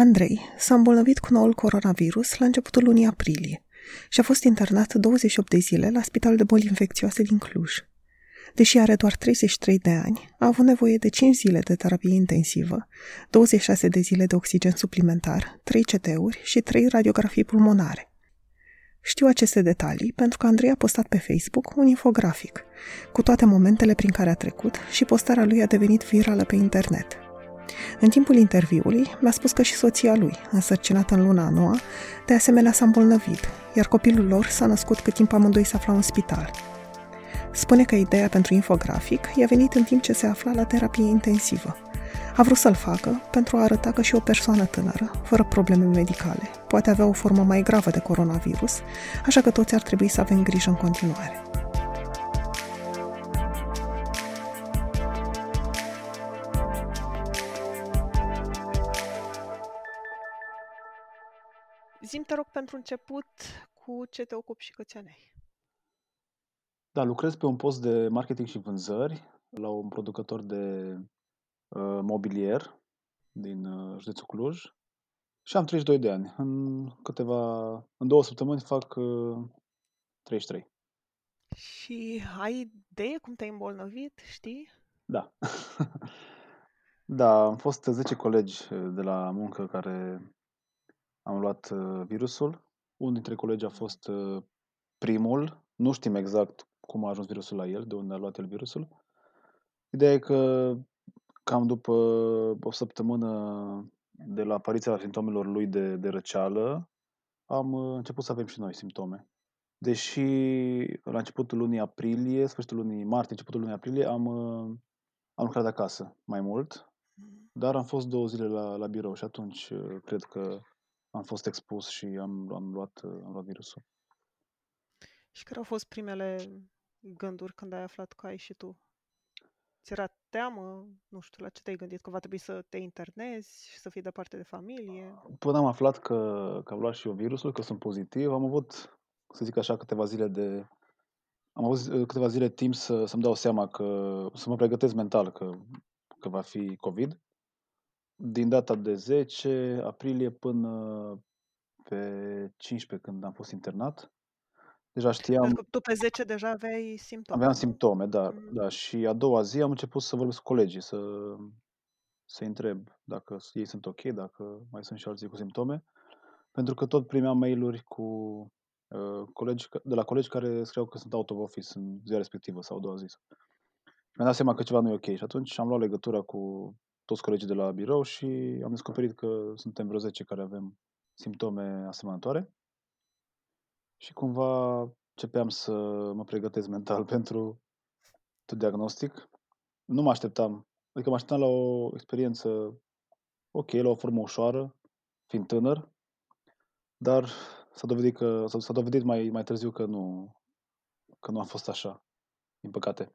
Andrei s-a îmbolnăvit cu noul coronavirus la începutul lunii aprilie și a fost internat 28 de zile la Spitalul de Boli Infecțioase din Cluj. Deși are doar 33 de ani, a avut nevoie de 5 zile de terapie intensivă, 26 de zile de oxigen suplimentar, 3 CT-uri și 3 radiografii pulmonare. Știu aceste detalii pentru că Andrei a postat pe Facebook un infografic cu toate momentele prin care a trecut și postarea lui a devenit virală pe internet. În timpul interviului, mi-a spus că și soția lui, însărcinată în luna a noua, de asemenea s-a îmbolnăvit, iar copilul lor s-a născut cât timp amândoi se aflau în spital. Spune că ideea pentru infografic i-a venit în timp ce se afla la terapie intensivă. A vrut să-l facă pentru a arăta că și o persoană tânără, fără probleme medicale, poate avea o formă mai gravă de coronavirus, așa că toți ar trebui să avem grijă în continuare. Început, cu ce te ocupi și câți ani ai? Da, lucrez pe un post de marketing și vânzări la un producător de uh, mobilier din uh, județul Cluj și am 32 de ani. În câteva, în două săptămâni fac uh, 33. Și ai idee cum te-ai îmbolnăvit, știi? Da. da, am fost 10 colegi de la muncă care am luat uh, virusul. Unul dintre colegi a fost uh, primul. Nu știm exact cum a ajuns virusul la el, de unde a luat el virusul. Ideea e că cam după o săptămână de la apariția simptomelor lui de, de răceală, am uh, început să avem și noi simptome. Deși la începutul lunii aprilie, sfârșitul lunii martie, începutul lunii aprilie, am, uh, am lucrat de acasă mai mult, dar am fost două zile la, la birou și atunci uh, cred că am fost expus și am, am, luat, am luat virusul. Și care au fost primele gânduri când ai aflat că ai și tu? Ți era teamă? Nu știu, la ce te-ai gândit? Că va trebui să te internezi și să fii departe de familie? Până am aflat că, că am luat și eu virusul, că sunt pozitiv, am avut, să zic așa, câteva zile de... Am avut uh, câteva zile timp să, să-mi dau seama că... să mă pregătesc mental că, că va fi COVID. Din data de 10 aprilie până pe 15 când am fost internat, Deja știam... Pentru că tu pe 10 deja aveai simptome. Aveam simptome, da, mm. da. Și a doua zi am început să vorbesc cu colegii, să să întreb dacă ei sunt ok, dacă mai sunt și alții cu simptome. Pentru că tot primeam mail-uri cu uh, colegi, de la colegi care scriau că sunt out of office în ziua respectivă sau a doua zi. Mi-am dat seama că ceva nu e ok și atunci am luat legătura cu toți colegii de la birou și am descoperit că suntem vreo 10 care avem simptome asemănătoare și cumva începeam să mă pregătesc mental pentru tot diagnostic. Nu mă așteptam, adică mă așteptam la o experiență ok, la o formă ușoară, fiind tânăr, dar s-a dovedit, că, s-a dovedit mai, mai târziu că nu, că nu a fost așa, din păcate.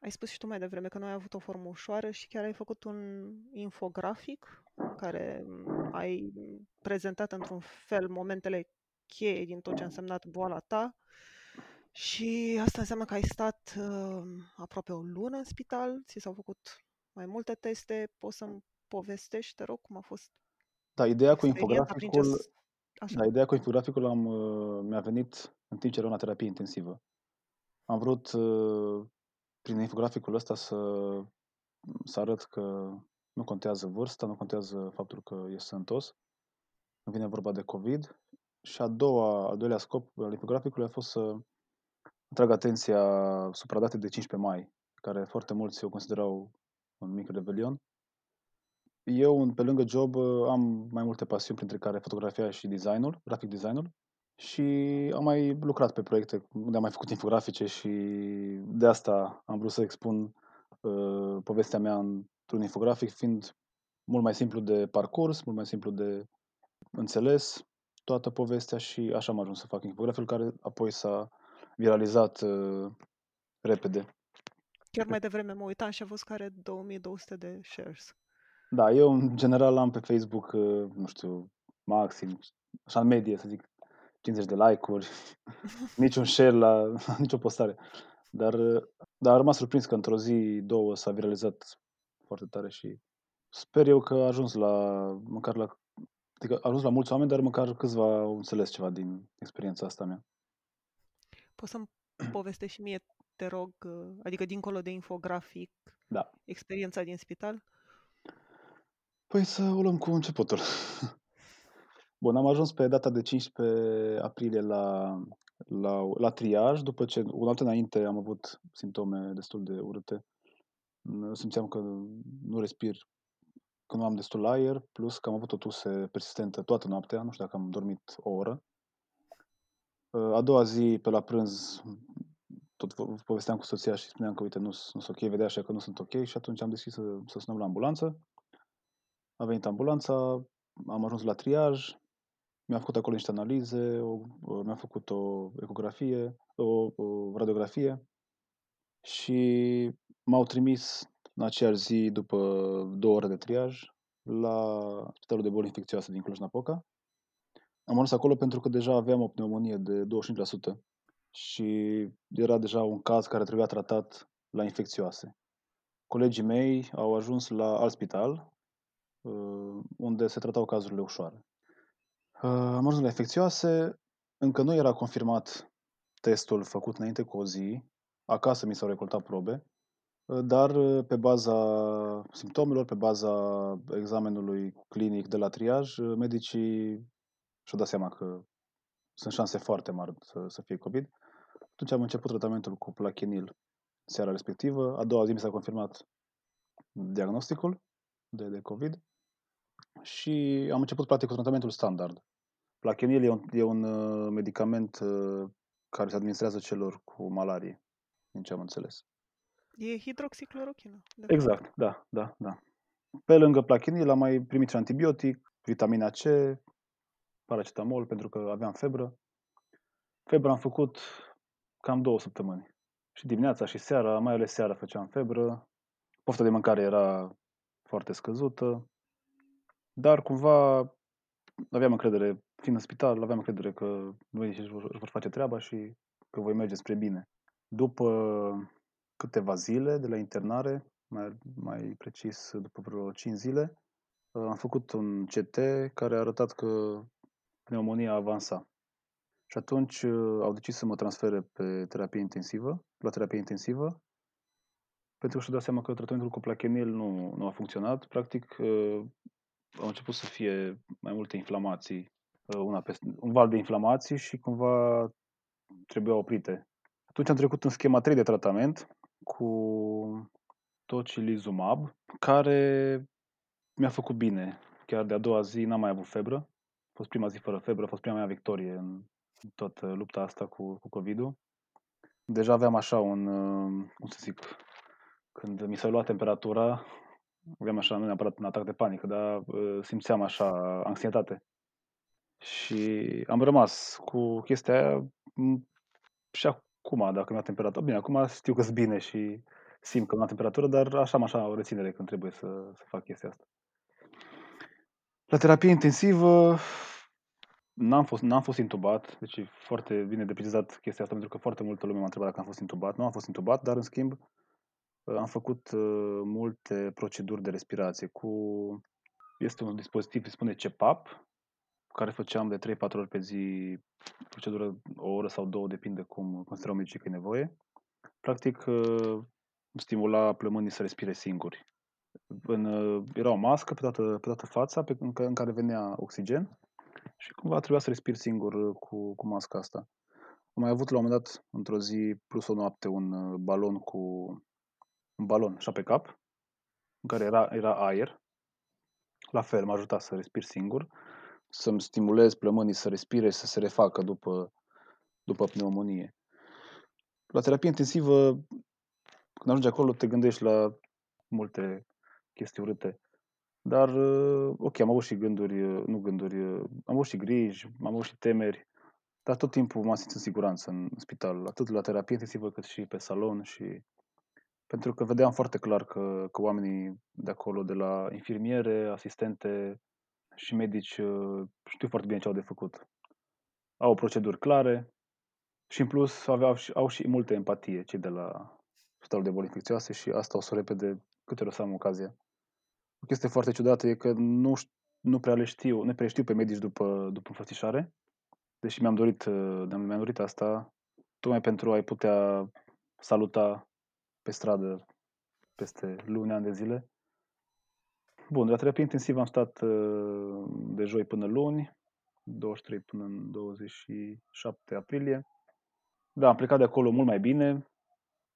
Ai spus și tu mai devreme că nu ai avut o formă ușoară și chiar ai făcut un infografic în care ai prezentat într-un fel momentele cheie din tot ce a însemnat boala ta și asta înseamnă că ai stat uh, aproape o lună în spital, ți s-au făcut mai multe teste, poți să-mi povestești, te rog, cum a fost Da, ideea cu infograficul, Așa. da, ideea cu infograficul am, uh, mi-a venit în timp ce eram la terapie intensivă. Am vrut uh, prin infograficul ăsta să, să arăt că nu contează vârsta, nu contează faptul că e sănătos, nu vine vorba de COVID și a doua, al doilea scop al infograficului a fost să atrag atenția supra date de 15 mai, care foarte mulți o considerau un mic revelion. Eu, pe lângă job, am mai multe pasiuni, printre care fotografia și designul, grafic designul. Și am mai lucrat pe proiecte unde am mai făcut infografice și de asta am vrut să expun uh, povestea mea într-un infografic, fiind mult mai simplu de parcurs, mult mai simplu de înțeles toată povestea și așa am ajuns să fac infograficul care apoi s-a viralizat uh, repede. Chiar mai devreme mă uitam și a fost care 2200 de shares. Da, eu în general am pe Facebook, uh, nu știu, maxim, așa în medie să zic, 50 de like-uri, niciun share la, la nicio postare. Dar, uh, dar am rămas surprins că într-o zi, două s-a viralizat foarte tare și Sper eu că a ajuns la, măcar la, adică a ajuns la mulți oameni, dar măcar câțiva au înțeles ceva din experiența asta mea. Poți să-mi povestești și mie, te rog, uh, adică dincolo de infografic, da. experiența din spital? Păi să o luăm cu începutul. Bun, am ajuns pe data de 15 aprilie la, la, la triaj, după ce o noapte înainte am avut simptome destul de urâte. Simțeam că nu respir, că nu am destul aer, plus că am avut o tuse persistentă toată noaptea, nu știu dacă am dormit o oră. A doua zi, pe la prânz, tot povesteam cu soția și spuneam că, uite, nu, nu sunt ok, vedea așa că nu sunt ok și atunci am decis să, să sunăm la ambulanță. A venit ambulanța, am ajuns la triaj, mi-a făcut acolo niște analize, o, mi-a făcut o ecografie, o, o radiografie și m-au trimis în aceeași zi, după două ore de triaj, la Spitalul de Boli Infecțioase din Cluj-Napoca. Am ajuns acolo pentru că deja aveam o pneumonie de 25% și era deja un caz care trebuia tratat la infecțioase. Colegii mei au ajuns la alt spital, uh, unde se tratau cazurile ușoare. Uh, am ajuns la infecțioase, încă nu era confirmat testul făcut înainte cu o zi, acasă mi s-au recoltat probe, uh, dar pe baza simptomelor, pe baza examenului clinic de la triaj, medicii și-au dat seama că sunt șanse foarte mari să, să fie COVID. Atunci am început tratamentul cu plachenil seara respectivă. A doua zi mi s-a confirmat diagnosticul de, de COVID și am început practic cu tratamentul standard. Plachenil e un, e un uh, medicament uh, care se administrează celor cu malarie, din ce am înțeles. E hidroxiclorochină. Exact, da, da, da. Pe lângă plachenil am mai primit și antibiotic, vitamina C, paracetamol pentru că aveam febră. Febră am făcut cam două săptămâni. Și dimineața și seara, mai ales seara făceam febră. Pofta de mâncare era foarte scăzută. Dar cumva aveam încredere, fiind în spital, aveam încredere că medicii își vor face treaba și că voi merge spre bine. După câteva zile de la internare, mai, mai precis după vreo 5 zile, am făcut un CT care a arătat că pneumonia avansa. Și atunci uh, au decis să mă transfere pe terapie intensivă, la terapie intensivă, pentru că și-au dat seama că tratamentul cu plachenil nu, nu a funcționat. Practic, uh, au început să fie mai multe inflamații, uh, una peste, un val de inflamații și cumva trebuia oprite. Atunci am trecut în schema 3 de tratament cu tocilizumab, care mi-a făcut bine. Chiar de a doua zi n-am mai avut febră. A fost prima zi fără febră, a fost prima mea victorie în toată lupta asta cu, cu COVID-ul. Deja aveam așa un, cum să zic, când mi s-a luat temperatura, aveam așa, nu neapărat un atac de panică, dar simțeam așa anxietate. Și am rămas cu chestia aia și acum, dacă mi-a temperatură, bine, acum știu că sunt bine și simt că mi-a temperatură, dar așa am așa o reținere când trebuie să, să fac chestia asta. La terapie intensivă N-am fost, n-am fost intubat, deci e foarte bine de precizat chestia asta, pentru că foarte multă lume m-a întrebat dacă am fost intubat. Nu am fost intubat, dar în schimb am făcut uh, multe proceduri de respirație cu... Este un dispozitiv, se spune CEPAP, care făceam de 3-4 ori pe zi, procedură o oră sau două, depinde cum considerau medicii că e nevoie. Practic, uh, stimula plămânii să respire singuri. În, uh, era o mască pe toată, pe toată fața pe, în, în care venea oxigen și cumva trebuia să respir singur uh, cu, cu masca asta. Am mai avut la un moment dat, într-o zi, plus o noapte, un uh, balon cu un balon așa pe cap, în care era, era aer. La fel, m-a ajutat să respir singur, să-mi stimulez plămânii să respire și să se refacă după, după pneumonie. La terapie intensivă, când ajungi acolo, te gândești la multe chestii urâte. Dar, uh, ok, am avut și gânduri, uh, nu gânduri, uh, am avut și griji, am avut și temeri, dar tot timpul m-am simțit în siguranță în spital, atât la terapie intensivă cât și pe salon și pentru că vedeam foarte clar că, că oamenii de acolo, de la infirmiere, asistente și medici, știu foarte bine ce au de făcut. Au proceduri clare și în plus aveau, au și multă empatie cei de la Spitalul de Boli Infecțioase și asta o să repede câte ori o să am ocazia O chestie foarte ciudată e că nu, nu prea le știu, nu prea știu pe medici după, după înfățișare, deși mi-am dorit, uh, mi-am dorit asta, tocmai pentru a-i putea saluta pe stradă peste luni, ani de zile. Bun, la terapie intensivă am stat uh, de joi până luni, 23 până în 27 aprilie. Da, am plecat de acolo mult mai bine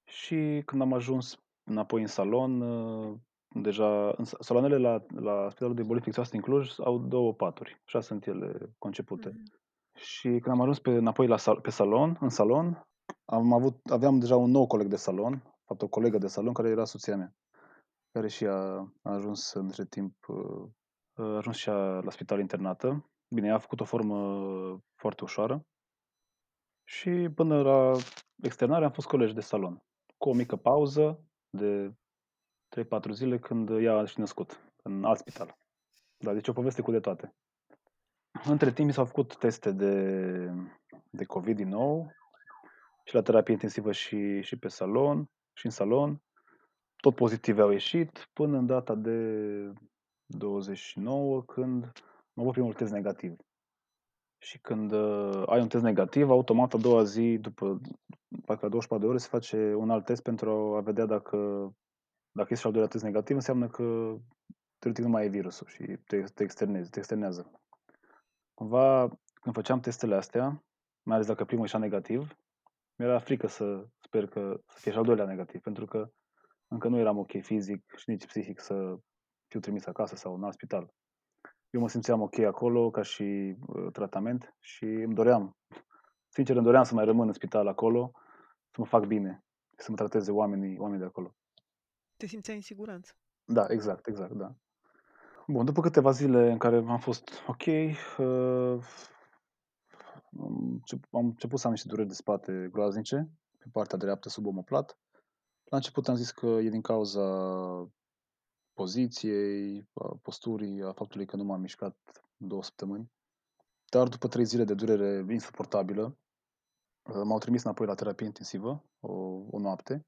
și când am ajuns înapoi în salon, uh, deja în saloanele la, la Spitalul de Boli Infecțioase din Cluj au două paturi, așa sunt ele concepute. Mm-hmm. Și când am ajuns pe, înapoi la sal, pe salon, în salon, am avut, aveam deja un nou coleg de salon, fapt o colegă de salon care era soția mea, care și a, a ajuns între timp, uh, a ajuns și a, la spital internată. Bine, ea a făcut o formă foarte ușoară și până la externare am fost colegi de salon, cu o mică pauză de 3-4 zile când ea a și născut, în alt spital. Da, deci o poveste cu de toate. Între timp mi s-au făcut teste de, de COVID din nou și la terapie intensivă și, și pe salon și în salon. Tot pozitive au ieșit până în data de 29 când am avut primul test negativ. Și când uh, ai un test negativ, automat a doua zi, după parcă la 24 de ore, se face un alt test pentru a vedea dacă, dacă este și al doilea test negativ, înseamnă că teoretic nu mai e virusul și te, te externezi, te externează. Cumva, când făceam testele astea, mai ales dacă primul ieșea negativ, mi-era frică să sper că să fie și al doilea negativ, pentru că încă nu eram ok fizic și nici psihic să fiu trimis acasă sau în alt spital. Eu mă simțeam ok acolo ca și uh, tratament și îmi doream, sincer îmi doream să mai rămân în spital acolo, să mă fac bine, să mă trateze oamenii, oamenii de acolo. Te simțeai în siguranță. Da, exact, exact, da. Bun, după câteva zile în care am fost ok, uh, am început să am niște dureri de spate groaznice, pe partea dreaptă sub omoplat. La început am zis că e din cauza poziției, a posturii, a faptului că nu m-am mișcat două săptămâni. Dar după trei zile de durere insuportabilă, uh, m-au trimis înapoi la terapie intensivă o, o noapte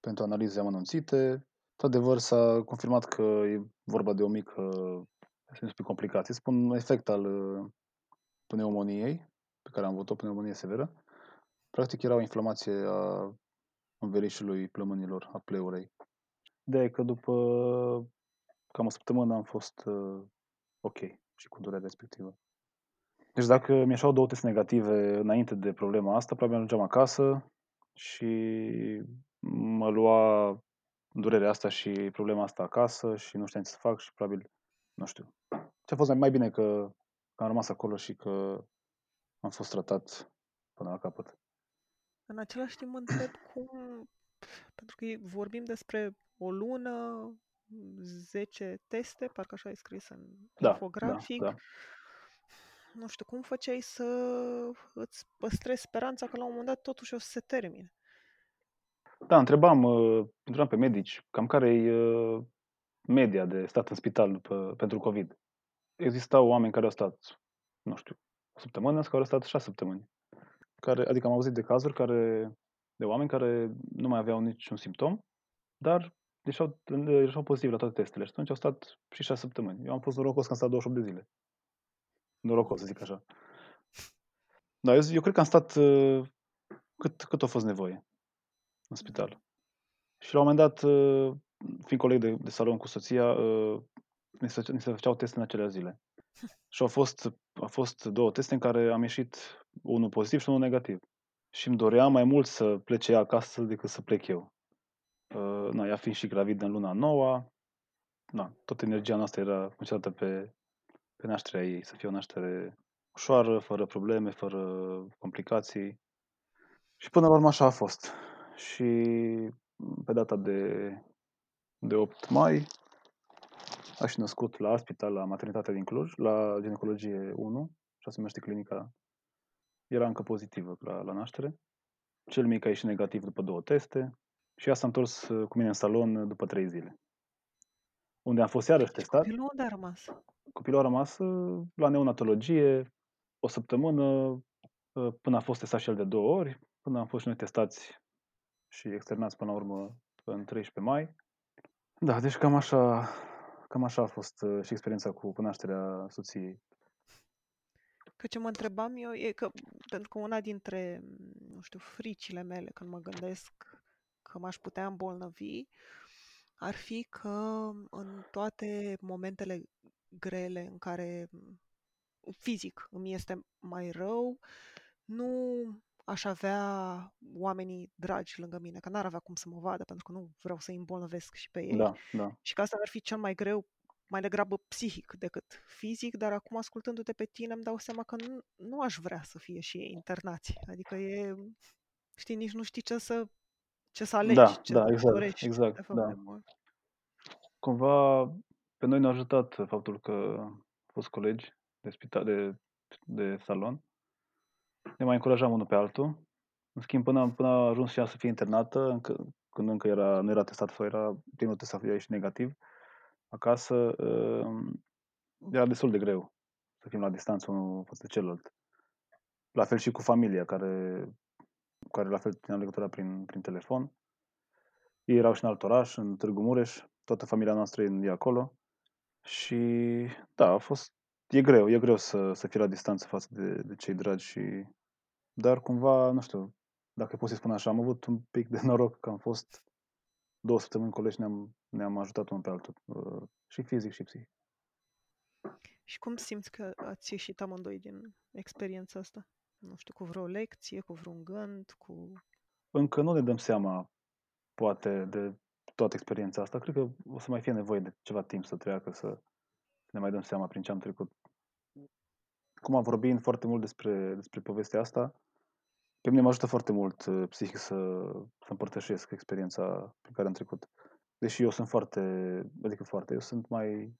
pentru analize amănunțite. Într-adevăr, s-a confirmat că e vorba de o mică, să nu spun complicație, spun un efect al uh, pneumoniei, pe care am avut o pneumonie severă. Practic era o inflamație a învelișului plămânilor, a pleurei. Ideea e că după cam o săptămână am fost uh, ok și cu durerea respectivă. Deci dacă mi așa două teste negative înainte de problema asta, probabil ajungeam acasă și mă lua durerea asta și problema asta acasă și nu știam ce să fac și probabil, nu știu. Ce a fost mai bine că, că am rămas acolo și că am fost tratat până la capăt. În același timp mă întreb cum, pentru că vorbim despre o lună, 10 teste, parcă așa e scris în da, infografic. Da, da. Nu știu, cum făceai să îți păstrezi speranța că la un moment dat totuși o să se termine? Da, întrebam, uh, întrebam pe medici cam care e uh, media de stat în spital după, pentru COVID. Existau oameni care au stat, nu știu, o săptămână sau care au stat șase săptămâni. Care, adică am auzit de cazuri care, de oameni care nu mai aveau niciun simptom, dar ieșeau, ieșeau pozitiv la toate testele și atunci au stat și șase săptămâni. Eu am fost norocos că am stat 28 de zile. Norocos, să zic așa. Da, eu, eu cred că am stat uh, cât, cât a fost nevoie în spital. Și la un moment dat, uh, fiind coleg de, de salon cu soția, uh, ni se, ni se făceau teste în acelea zile. Și au fost, au fost două teste în care am ieșit unul pozitiv și unul negativ. Și îmi doream mai mult să plece ea acasă decât să plec eu. Uh, na, ea fiind și gravidă în luna noua, na, toată energia noastră era concentrată pe, pe nașterea ei, să fie o naștere ușoară, fără probleme, fără complicații. Și până la urmă așa a fost. Și pe data de, de 8 mai a și născut la spital, la maternitatea din Cluj, la ginecologie 1, așa se numește clinica. Era încă pozitivă la, la naștere. Cel mic a ieșit negativ după două teste și ea s-a întors uh, cu mine în salon uh, după trei zile. Unde am fost iarăși testat. Copilul unde a rămas? Copilul a rămas uh, la neonatologie o săptămână până a fost testat și el de două ori, până am fost și noi testați și externați până la urmă în 13 mai. Da, deci cam așa cam așa a fost uh, și experiența cu nașterea soției. Că ce mă întrebam eu e că, pentru că una dintre, nu știu, fricile mele când mă gândesc că m-aș putea îmbolnăvi, ar fi că în toate momentele grele în care fizic îmi este mai rău, nu aș avea oamenii dragi lângă mine, că n-ar avea cum să mă vadă, pentru că nu vreau să-i îmbolnăvesc și pe ei. Da, da. Și că asta ar fi cel mai greu, mai degrabă psihic decât fizic, dar acum ascultându-te pe tine îmi dau seama că nu, nu aș vrea să fie și ei internați. Adică e, știi, nici nu știi ce să, ce să alegi, Da, ce da, să exact, dorești. exact, de fapt, da. mai mult. Cumva pe noi ne-a ajutat faptul că au fost colegi de spital, de, de salon. Ne mai încurajam unul pe altul. În schimb, până, până a ajuns și ea să fie internată, încă, când încă era, nu era testat sau era primul test a ieșit negativ, acasă uh, era destul de greu să fim la distanță unul față de celălalt. La fel și cu familia, care, care la fel țineam legătura prin, prin telefon. Ei erau și în alt oraș, în Târgu Mureș, toată familia noastră e acolo. Și da, a fost, e greu, e greu să, să fii la distanță față de, de cei dragi și dar cumva, nu știu, dacă pot să spun așa, am avut un pic de noroc că am fost două săptămâni colegi și ne-am, ne-am ajutat unul pe altul, uh, și fizic și psihic. Și cum simți că ați ieșit amândoi din experiența asta? Nu știu, cu vreo lecție, cu vreun gând, cu... Încă nu ne dăm seama, poate, de toată experiența asta. Cred că o să mai fie nevoie de ceva timp să treacă, să ne mai dăm seama prin ce am trecut. Cum am vorbit foarte mult despre, despre povestea asta, pe mine mă ajută foarte mult uh, psihic să, să împărtășesc experiența pe care am trecut. Deși eu sunt foarte, adică foarte, eu sunt mai,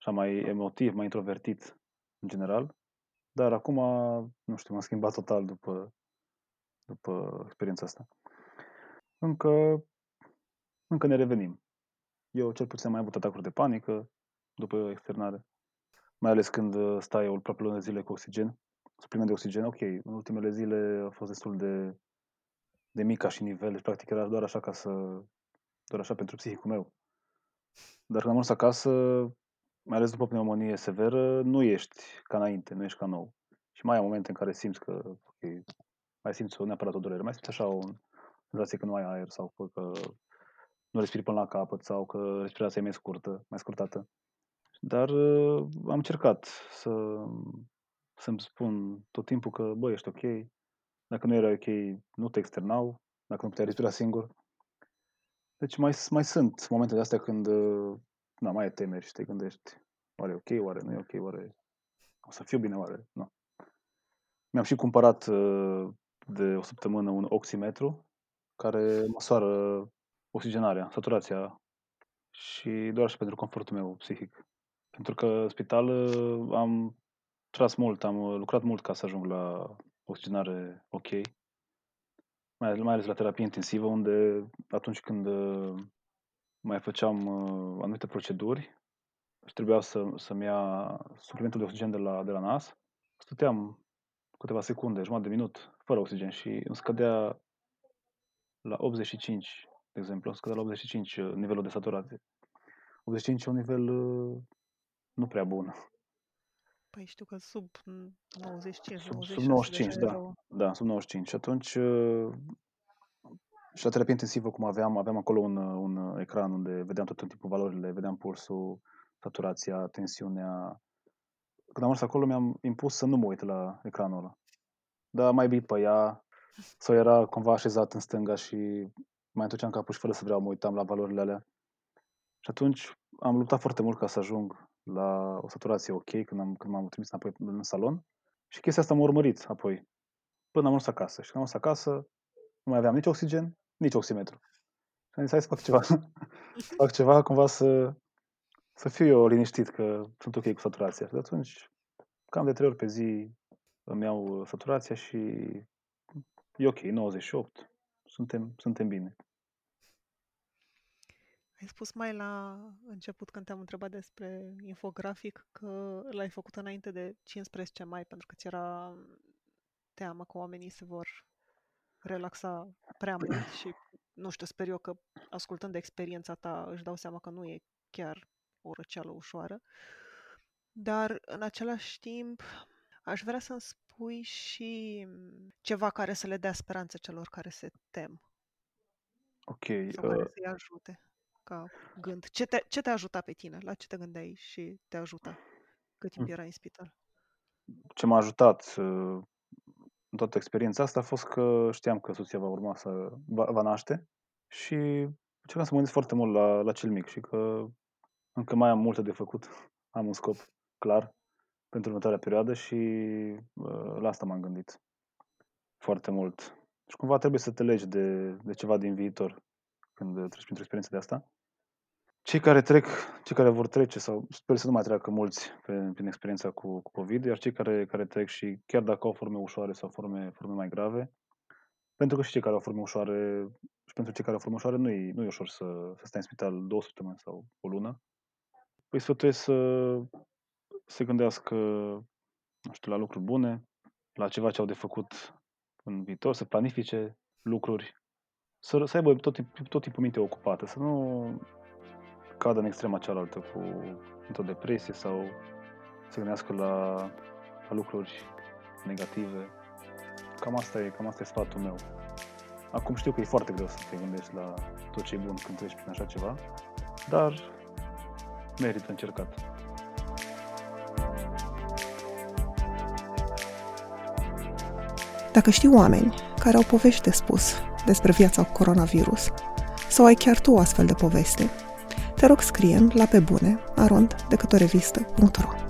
așa, mai emotiv, mai introvertit în general, dar acum, nu știu, m-am schimbat total după, după experiența asta. Încă, încă ne revenim. Eu cel puțin am mai avut atacuri de panică după externare, mai ales când uh, stai o aproape lună de zile cu oxigen, supliment de oxigen. Ok, în ultimele zile a fost destul de, de mic ca și nivel, deci practic era doar așa ca să, doar așa pentru psihicul meu. Dar când am ajuns acasă, mai ales după pneumonie severă, nu ești ca înainte, nu ești ca nou. Și mai ai momente în care simți că, ok, mai simți o neapărat o durere, mai simți așa o senzație că nu ai aer sau că nu respiri până la capăt sau că respirația e mai scurtă, mai scurtată. Dar uh, am încercat să, să-mi spun tot timpul că, băi, ești ok, dacă nu era ok, nu te externau, dacă nu puteai respira singur. Deci mai, mai sunt momentele astea când uh, na, mai e temeri și te gândești, oare e ok, oare nu e ok, oare o să fiu bine, oare nu. Mi-am și cumpărat uh, de o săptămână un oximetru care măsoară oxigenarea, saturația și doar și pentru confortul meu psihic. Pentru că spital uh, am tras mult, am lucrat mult ca să ajung la oxigenare ok, mai, mai ales la terapie intensivă, unde atunci când uh, mai făceam uh, anumite proceduri și trebuia să, să-mi ia suplimentul de oxigen de la, de la nas, stăteam câteva secunde, jumătate de minut, fără oxigen și îmi scădea la 85, de exemplu, îmi scădea la 85 uh, nivelul de saturație. 85 e un nivel nu prea bun. Păi știu că sub 95, sub, 96 sub 95, da. Erau... Da, sub 95. Și atunci și la terapie intensivă, cum aveam, aveam acolo un, un ecran unde vedeam tot timpul valorile, vedeam pulsul, saturația, tensiunea. Când am ajuns acolo, mi-am impus să nu mă uit la ecranul ăla. Dar mai bipă ea, sau era cumva așezat în stânga și mai întorceam capul și fără să vreau mă uitam la valorile alea. Și atunci am luptat foarte mult ca să ajung la o saturație ok când, am, când m-am trimis înapoi în salon și chestia asta m-a urmărit apoi până am ajuns acasă. Și când am ajuns acasă, nu mai aveam nici oxigen, nici oximetru. Și am zis, hai să fac ceva. fac ceva cumva să, să fiu eu liniștit că sunt ok cu saturația. Și de atunci, cam de trei ori pe zi îmi iau saturația și e ok, 98. Suntem, suntem bine. Ai spus mai la început când te-am întrebat despre infografic că l-ai făcut înainte de 15 mai pentru că ți era teamă că oamenii se vor relaxa prea mult și nu știu, sper eu că ascultând de experiența ta își dau seama că nu e chiar o răceală ușoară. Dar, în același timp, aș vrea să-mi spui și ceva care să le dea speranță celor care se tem. Ok. Sau care uh... să-i ajute ca gând. Ce te, ce te ajuta pe tine? La ce te gândeai și te ajuta cât timp mm. erai în spital? Ce m-a ajutat uh, în toată experiența asta a fost că știam că soția va urma să va, va naște și încercam să mă gândesc foarte mult la, la cel mic și că încă mai am multe de făcut. Am un scop clar pentru următoarea perioadă și uh, la asta m-am gândit foarte mult. Și cumva trebuie să te legi de, de ceva din viitor când treci printr-o experiență de asta. Cei care trec, cei care vor trece, sau sper să nu mai treacă mulți pe, prin experiența cu, cu COVID, iar cei care, care trec și chiar dacă au forme ușoare sau forme, forme mai grave, pentru că și cei care au forme ușoare, și pentru cei care au forme ușoare, nu e, nu e ușor să, să stai în spital două săptămâni sau o lună. Păi sfătuiesc să se gândească, nu știu, la lucruri bune, la ceva ce au de făcut în viitor, să planifice lucruri, să, să aibă tot, tot timpul minte ocupată, să nu cadă în extrema cealaltă cu într-o depresie sau să gândească la, la lucruri negative. Cam asta, e, cam asta e sfatul meu. Acum știu că e foarte greu să te gândești la tot ce e bun când treci prin așa ceva, dar merită încercat. Dacă știi oameni care au povești de spus despre viața cu coronavirus, sau ai chiar tu o astfel de poveste, te rog scrie la pe bune arond decât o revistă.ro